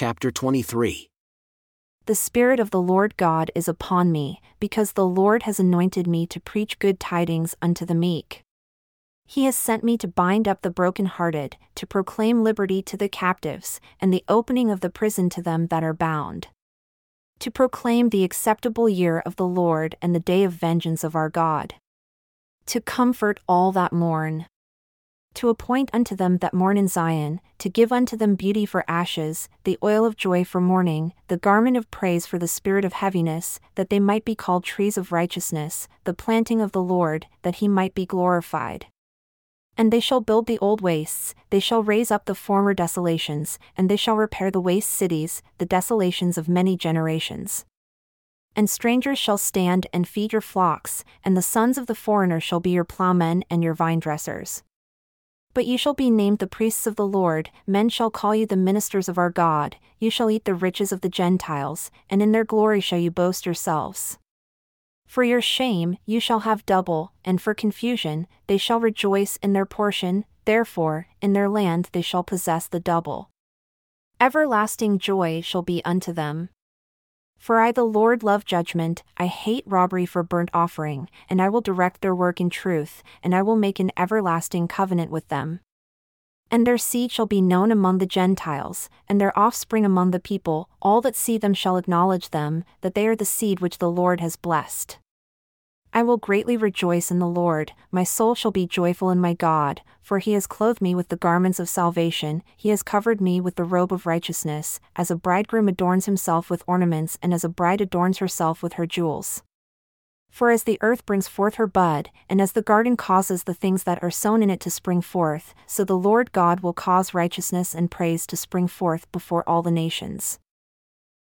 chapter 23. The Spirit of the Lord God is upon me, because the Lord has anointed me to preach good tidings unto the meek. He has sent me to bind up the broken-hearted, to proclaim liberty to the captives, and the opening of the prison to them that are bound. To proclaim the acceptable year of the Lord and the day of vengeance of our God. To comfort all that mourn. To appoint unto them that mourn in Zion, to give unto them beauty for ashes, the oil of joy for mourning, the garment of praise for the spirit of heaviness, that they might be called trees of righteousness, the planting of the Lord, that he might be glorified. And they shall build the old wastes, they shall raise up the former desolations, and they shall repair the waste cities, the desolations of many generations. And strangers shall stand and feed your flocks, and the sons of the foreigner shall be your plowmen and your vine dressers. But ye shall be named the priests of the Lord, men shall call you the ministers of our God, you shall eat the riches of the Gentiles, and in their glory shall you boast yourselves. For your shame you shall have double, and for confusion they shall rejoice in their portion, therefore in their land they shall possess the double. Everlasting joy shall be unto them. For I, the Lord, love judgment, I hate robbery for burnt offering, and I will direct their work in truth, and I will make an everlasting covenant with them. And their seed shall be known among the Gentiles, and their offspring among the people, all that see them shall acknowledge them, that they are the seed which the Lord has blessed. I will greatly rejoice in the Lord, my soul shall be joyful in my God, for he has clothed me with the garments of salvation, he has covered me with the robe of righteousness, as a bridegroom adorns himself with ornaments and as a bride adorns herself with her jewels. For as the earth brings forth her bud, and as the garden causes the things that are sown in it to spring forth, so the Lord God will cause righteousness and praise to spring forth before all the nations.